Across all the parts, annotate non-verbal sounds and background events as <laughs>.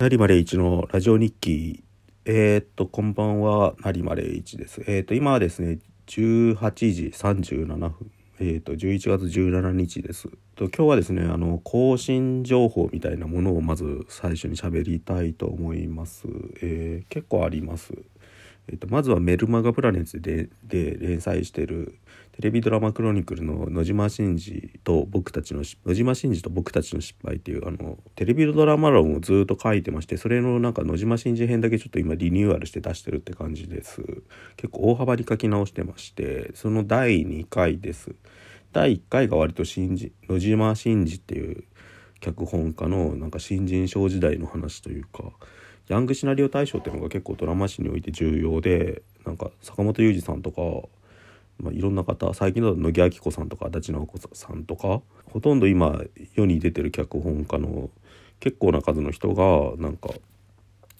成丸一のラジオ日記。えー、っとこんばんは。成丸一です。えー、っと今はですね18時37分。えー、と11月17日です。と今日はですねあの更新情報みたいなものをまず最初に喋りたいと思います、えー、結構あります。えーと、まずはメルマガプラネッツでで連載してるテレビドラマクロニクルの野島真司と僕たちの野島真司と僕たちの失敗っていうあのテレビドラマ論をずっと書いてましてそれのなんか野島真司編だけちょっと今リニューアルして出してるって感じです。結構大幅に書き直してましてその第2回です。第1回が割と新人野島真司っていう脚本家のなんか新人賞時代の話というかヤングシナリオ大賞っていうのが結構ドラマ史において重要でなんか坂本雄二さんとか、まあ、いろんな方最近だと野木明子さんとか足立直子さんとかほとんど今世に出てる脚本家の結構な数の人がなんか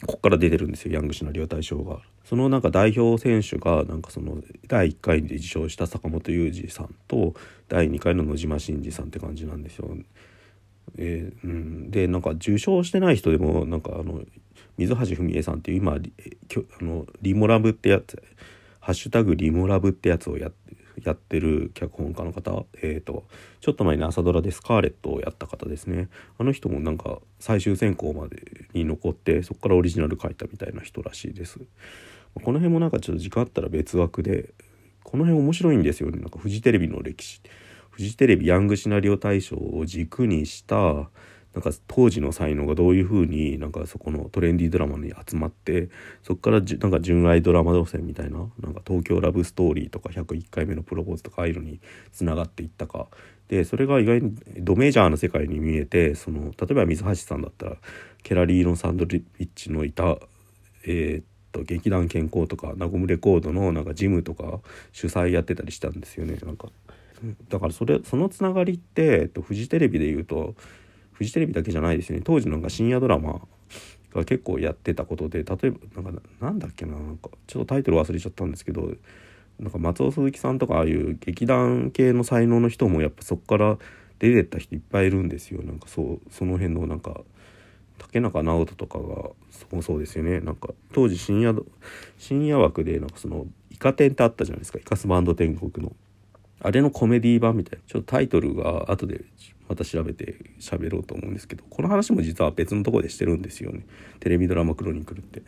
こっから出てるんですよヤングシナリオ大賞が。そのなんか代表選手がなんかその第1回で受賞した坂本雄二さんと第2回の野島伸司さんって感じなんですよ。えー、うん、でなんか受賞してない人でもなんかあの水橋文江さんっていう今あのリモラブってやつ「ハッシュタグリモラブ」ってやつをやってやってる脚本家の方、えーと、ちょっと前に朝ドラで「スカーレット」をやった方ですね。あの人もなんか最終選考までに残ってそこからオリジナル書いたみたいな人らしいです。この辺もなんかちょっと時間あったら別枠でこの辺面白いんですよね。なんかフジテレビの歴史フジテレビヤングシナリオ大賞を軸にしたなんか当時の才能がどういうふうになんかそこのトレンディードラマに集まってそこからなんか純愛ドラマ路線みたいななんか東京ラブストーリーとか101回目のプロポーズとかああいうのにつながっていったか。でそれが意外にドメジャーな世界に見えてその例えば水橋さんだったらケラリーノ・サンドリッチのいたえー、っと劇団健康とかナゴムレコードのなんかジムとか主催やってたりしたんですよねなんか。だからそれそのつながりって、えっと、フジテレビで言うとフジテレビだけじゃないですね。当時なんか深夜ドラマが結構やってたことで例えばなんかなんだっけななんかちょっとタイトル忘れちゃったんですけどなんか松尾鈴木さんとかああいう劇団系の才能の人もやっぱそこから出てった人いっぱいいるんですよ。なんかそうその辺のなんか竹中直人とかがもそうですよね。なんか当時深夜深夜枠でなんかそのイカ天ってあったじゃないですか。イカスバンド天国の。あれのコメディ版みたいな。ちょっとタイトルが後でまた調べて喋ろうと思うんですけどこの話も実は別のところでしてるんですよね。テレビドラマ「クロニクル」って。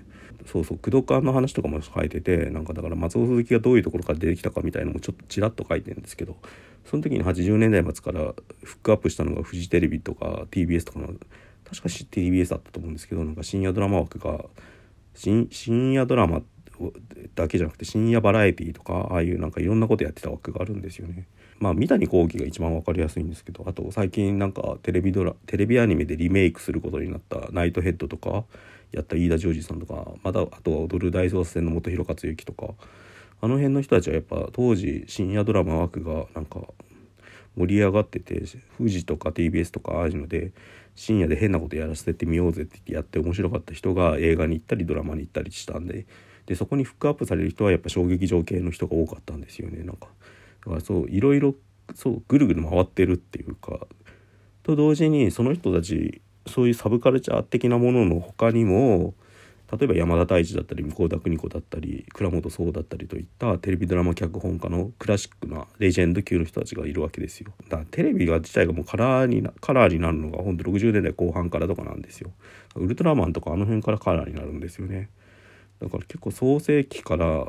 そうそう工藤館の話とかも書いててなんかだから松尾鈴木がどういうところから出てきたかみたいのもちょっとちらっと書いてるんですけどその時に80年代末からフックアップしたのがフジテレビとか TBS とかの確か TBS だったと思うんですけどなんか深夜ドラマ枠が深夜ドラマだけじゃなくて深夜バラエティとかああいうなんかいろんなことやってた枠があるんですよね。まあ三谷幸喜が一番分かりやすいんですけどあと最近なんかテレビドラテレビアニメでリメイクすることになった「ナイトヘッド」とかやった飯田ジョージさんとかまたあとは「踊る大捜査線」の本広克行とかあの辺の人たちはやっぱ当時深夜ドラマ枠がなんか盛り上がってて富士とか TBS とかああいうので深夜で変なことやらせてみようぜって言ってやって面白かった人が映画に行ったりドラマに行ったりしたんででそこにフックアップされる人はやっぱ小劇場系の人が多かったんですよね。なんかだからそういろいろそうぐるぐる回ってるっていうか。と同時にその人たちそういうサブカルチャー的なものの他にも例えば山田太一だったり向田邦子だったり倉本壮だったりといったテレビドラマ脚本家のクラシックなレジェンド級の人たちがいるわけですよ。だからテレビが自体がもうカラーになカラーになるのがほんと60年代後半からとかなんですよ。ウルトラマンとかあの辺からカラーになるんですよね。だから結構創世期から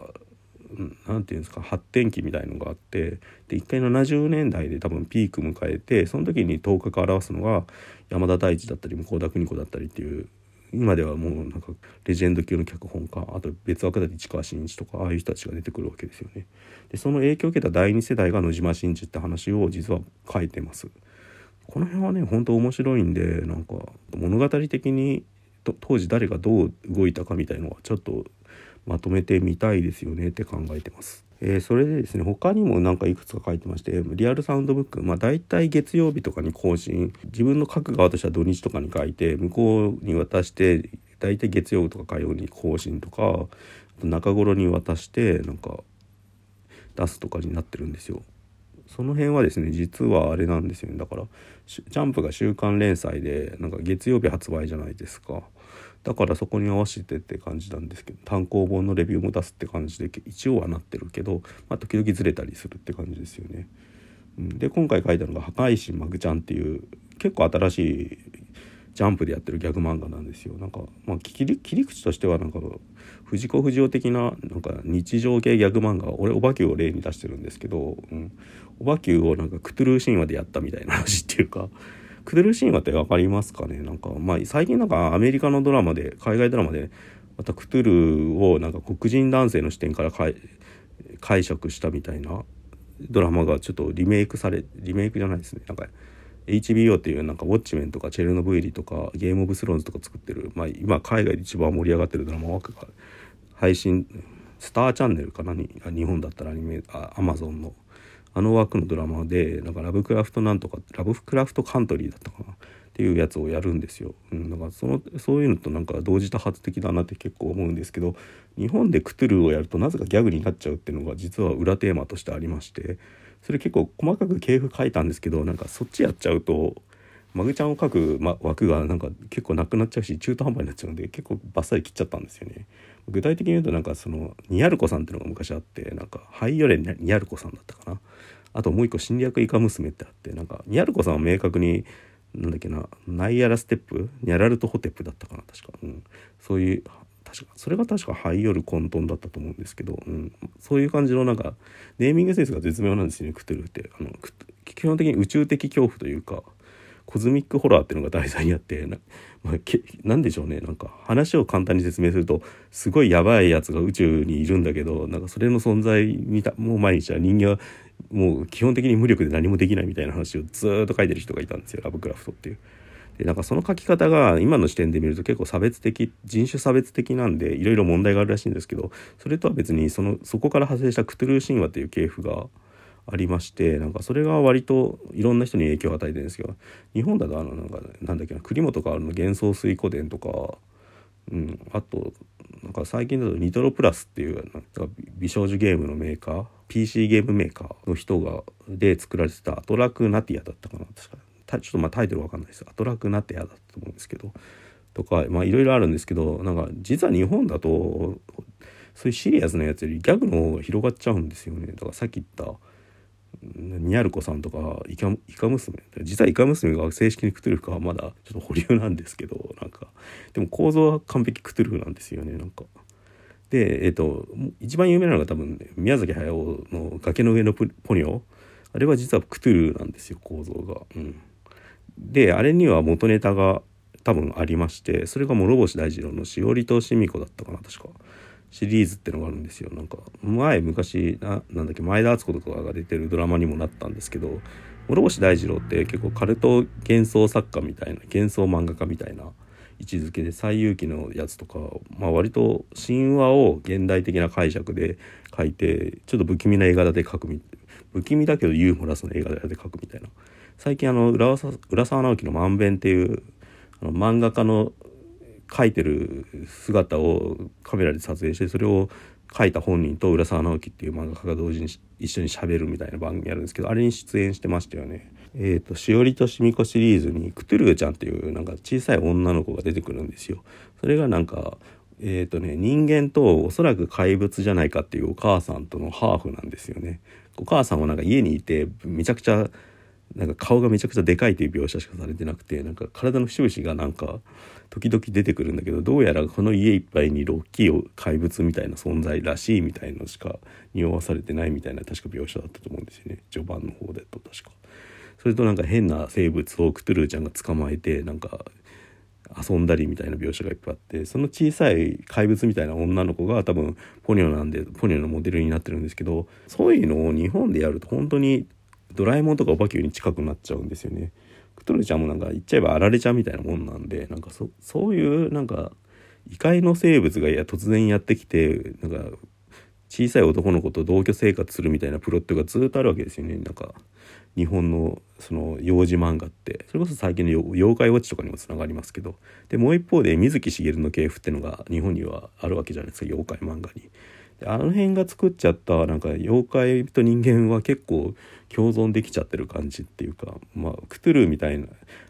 何て言うんですか発展期みたいのがあってで一回70年代で多分ピーク迎えてその時に頭角を表すのが山田大地だったり向田邦子だったりっていう今ではもうなんかレジェンド級の脚本家あと別枠だと市川新一とかああいう人たちが出てくるわけですよね。でその影響を受けた第二世代が野島真司って話を実は書いてます。この辺はね本当面白いんでなんか物語的に当時誰がどう動いたかみたいのはちょっとまとめてみたいですよねって考えてます。えー、それでですね他にもなんかいくつか書いてましてリアルサウンドブックまあ大体月曜日とかに更新自分の書く側としては土日とかに書いて向こうに渡して大体月曜とか火曜に更新とか中頃に渡してなんか出すとかになってるんですよ。その辺はですね実はあれなんですよねだからジャンプが週刊連載でなんか月曜日発売じゃないですか。だからそこに合わせてって感じなんですけど単行本のレビューも出すって感じで一応はなってるけど、まあ、時々ずれたりするって感じですよね。で今回書いたのが「破壊神マグちゃん」っていう結構新しいジャンプでやってるギャグ漫画なんですよ。なんか、まあ、切り切り口としてはなんか藤子不二雄的ななんか日常系ギャグ漫画俺おばきゅうを例に出してるんですけど、うん、おばきゅうをなんかクトゥルー神話でやったみたいな話っていうか <laughs> クトゥルー神話って分かりますかね？なんか、まあ、最近なんかアメリカのドラマで海外ドラマでまたクトゥルーをなんか黒人男性の視点から解釈したみたいなドラマがちょっとリメイクされリメイクじゃないですね。なんか HBO っていうなんかウォッチメンとかチェルノブイリとかゲームオブスローンズとか作ってる、まあ、今海外で一番盛り上がってるドラマ枠が配信スターチャンネルかな日本だったらアニメあアマゾンのあの枠のドラマでなんかラブクラフトなんとかラブクラフトカントリーだったかなっていうやつをやるんですよ。うん、だからそのそういうのとなんか同時多発的だなって結構思うんですけど日本でクトゥルーをやるとなぜかギャグになっちゃうっていうのが実は裏テーマとしてありましてそれ結構細かく系譜書いたんですけどなんかそっちやっちゃうとマグちゃんを書く、ま、枠がなんか結構なくなっちゃうし中途半端になっちゃうので結構バッサリ切っちゃったんですよね。具体的に言うとなんかそのニヤルコさんっていうのが昔あってなんかハイヨレニヤルコさんだったかな。あともう一個侵略イカ娘ってあってなんかニャルコさんは明確になんだっけなナイアラステップ？ニャラルトホテップだったかな確か、うん、そういう確かそれが確か這いよる混沌だったと思うんですけど、うん、そういう感じのなんかネーミングセンスが絶妙なんですよねクトゥルフって。あの基本的に宇宙的恐怖というかコズミックホラーっていうのが題材にあってな,、まあ、けなんでしょうね。なんか話を簡単に説明するとすごいやばいやつが宇宙にいるんだけどなんかそれの存在にたもう毎日は人間はもう基本的に無力で何もできないみたいな話をずっと書いてる人がいたんですよラブクラフトっていう。でなんかその書き方が今の視点で見ると結構差別的人種差別的なんでいろいろ問題があるらしいんですけどそれとは別にそのそこから派生したクトゥルー神話っていう系譜がありましてなんかそれが割といろんな人に影響を与えてるんですけど日本だとあのなんかなんだっけな栗本薫の幻想水湖伝とか、うん、あとなんか最近だとニトロプラスっていうなんか美少女ゲームのメーカー PC ゲームメーカーの人がで作られてたアトラクナティアだったかな確か。ちょっとまあタイトルわかんないです。アトラクナティアだったと思うんですけど。とかまあいろいろあるんですけどなんか実は日本だとそういうシリアスなやつよりギャグの方が広がっちゃうんですよね。だからさっき言ったニャルコさんとかイカイカ娘。実はイカ娘が正式にクトゥルフかはまだちょっと保留なんですけどなんか。でも構造は完璧クトゥルフなんですよねなんか。でえっ、ー、と一番有名なのが多分、ね、宮崎駿の「崖の上のポニョ」あれは実はクトゥルフなんですよ構造が。うん、であれには元ネタが多分ありましてそれが諸星大二郎の「しおりとしみこ」だったかな確か。シリーズってのがあるんですよなんか前昔ななんだっけ前田敦子とかが出てるドラマにもなったんですけど諸星大二郎って結構カルト幻想作家みたいな幻想漫画家みたいな位置づけで「西遊記」のやつとか、まあ、割と神話を現代的な解釈で書いてちょっと不気味な映画で書くみ不気味だけどユーモラスな映画で書くみたいな最近あの浦沢直樹の「まんべん」っていうあの漫画家の描いてる姿をカメラで撮影してそれを描いた本人と浦沢直樹っていう漫画家が同時に一緒にしゃべるみたいな番組あるんですけどあれに出演してましたよね。えーと、しおりとしみこシリーズにクトゥルーちゃんっていうなんか小さい女の子が出てくるんですよ。それがなんかえーとね、人間とおそらく怪物じゃないかっていうお母さんとのハーフなんですよね。お母さんはなんか家にいてめちゃくちゃなんか顔がめちゃくちゃでかいという描写しかされてなくてなんか体の節々がなんか時々出てくるんだけどどうやらこの家いっぱいにロッキー怪物みたいな存在らしいみたいのしか匂わされてないみたいな確か描写だったと思うんですよね序盤の方でと確か。それとなんか変な生物をクトゥルーちゃんが捕まえてなんか遊んだりみたいな描写がいっぱいあってその小さい怪物みたいな女の子が多分ポニョなんでポニョのモデルになってるんですけどそういうのを日本でやると本当にドラえもんとかおばきゅうに近くなっちゃうんですよね。クトルちゃんもなんか言っちゃえばあられちゃんみたいなもんなんでなんかそそういうなんか異界の生物がや突然やってきてなんか小さい男の子と同居生活するみたいなプロットがずっとあるわけですよねなんか日本のその幼児漫画ってそれこそ最近の妖怪ウォッチとかにもつながりますけどでもう一方で水木しげるの系譜ってのが日本にはあるわけじゃないですか妖怪漫画に。あの辺が作っちゃったなんか妖怪と人間は結構共存できちゃってる感じっていうかまあクトゥルーみたいな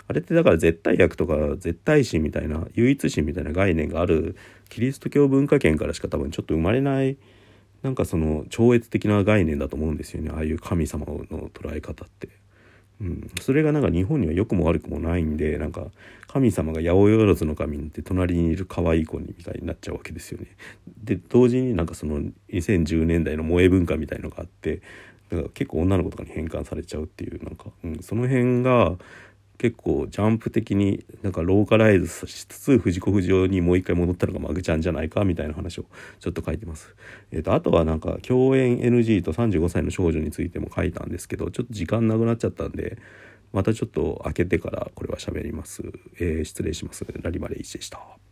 あれってだから絶対悪とか絶対神みたいな唯一神みたいな概念があるキリスト教文化圏からしか多分ちょっと生まれないなんかその超越的な概念だと思うんですよねああいう神様の捉え方って。うん、それがなんか日本には良くも悪くもないんでなんか神様が八百万の神って隣にいる可愛い子にみたいになっちゃうわけですよね。で同時になんかその2010年代の萌え文化みたいのがあってだから結構女の子とかに変換されちゃうっていうなんか、うん、その辺が結構ジャンプ的になんかローカライズしつつ藤子不二雄にもう一回戻ったのがマグちゃんじゃないかみたいな話をちょっと書いてます。えーと、あとはなんか共演 NG と35歳の少女についても書いたんですけどちょっと時間なくなっちゃったんでまたちょっと開けてからこれは喋ります。えー、失礼します。ラリマレイチでした。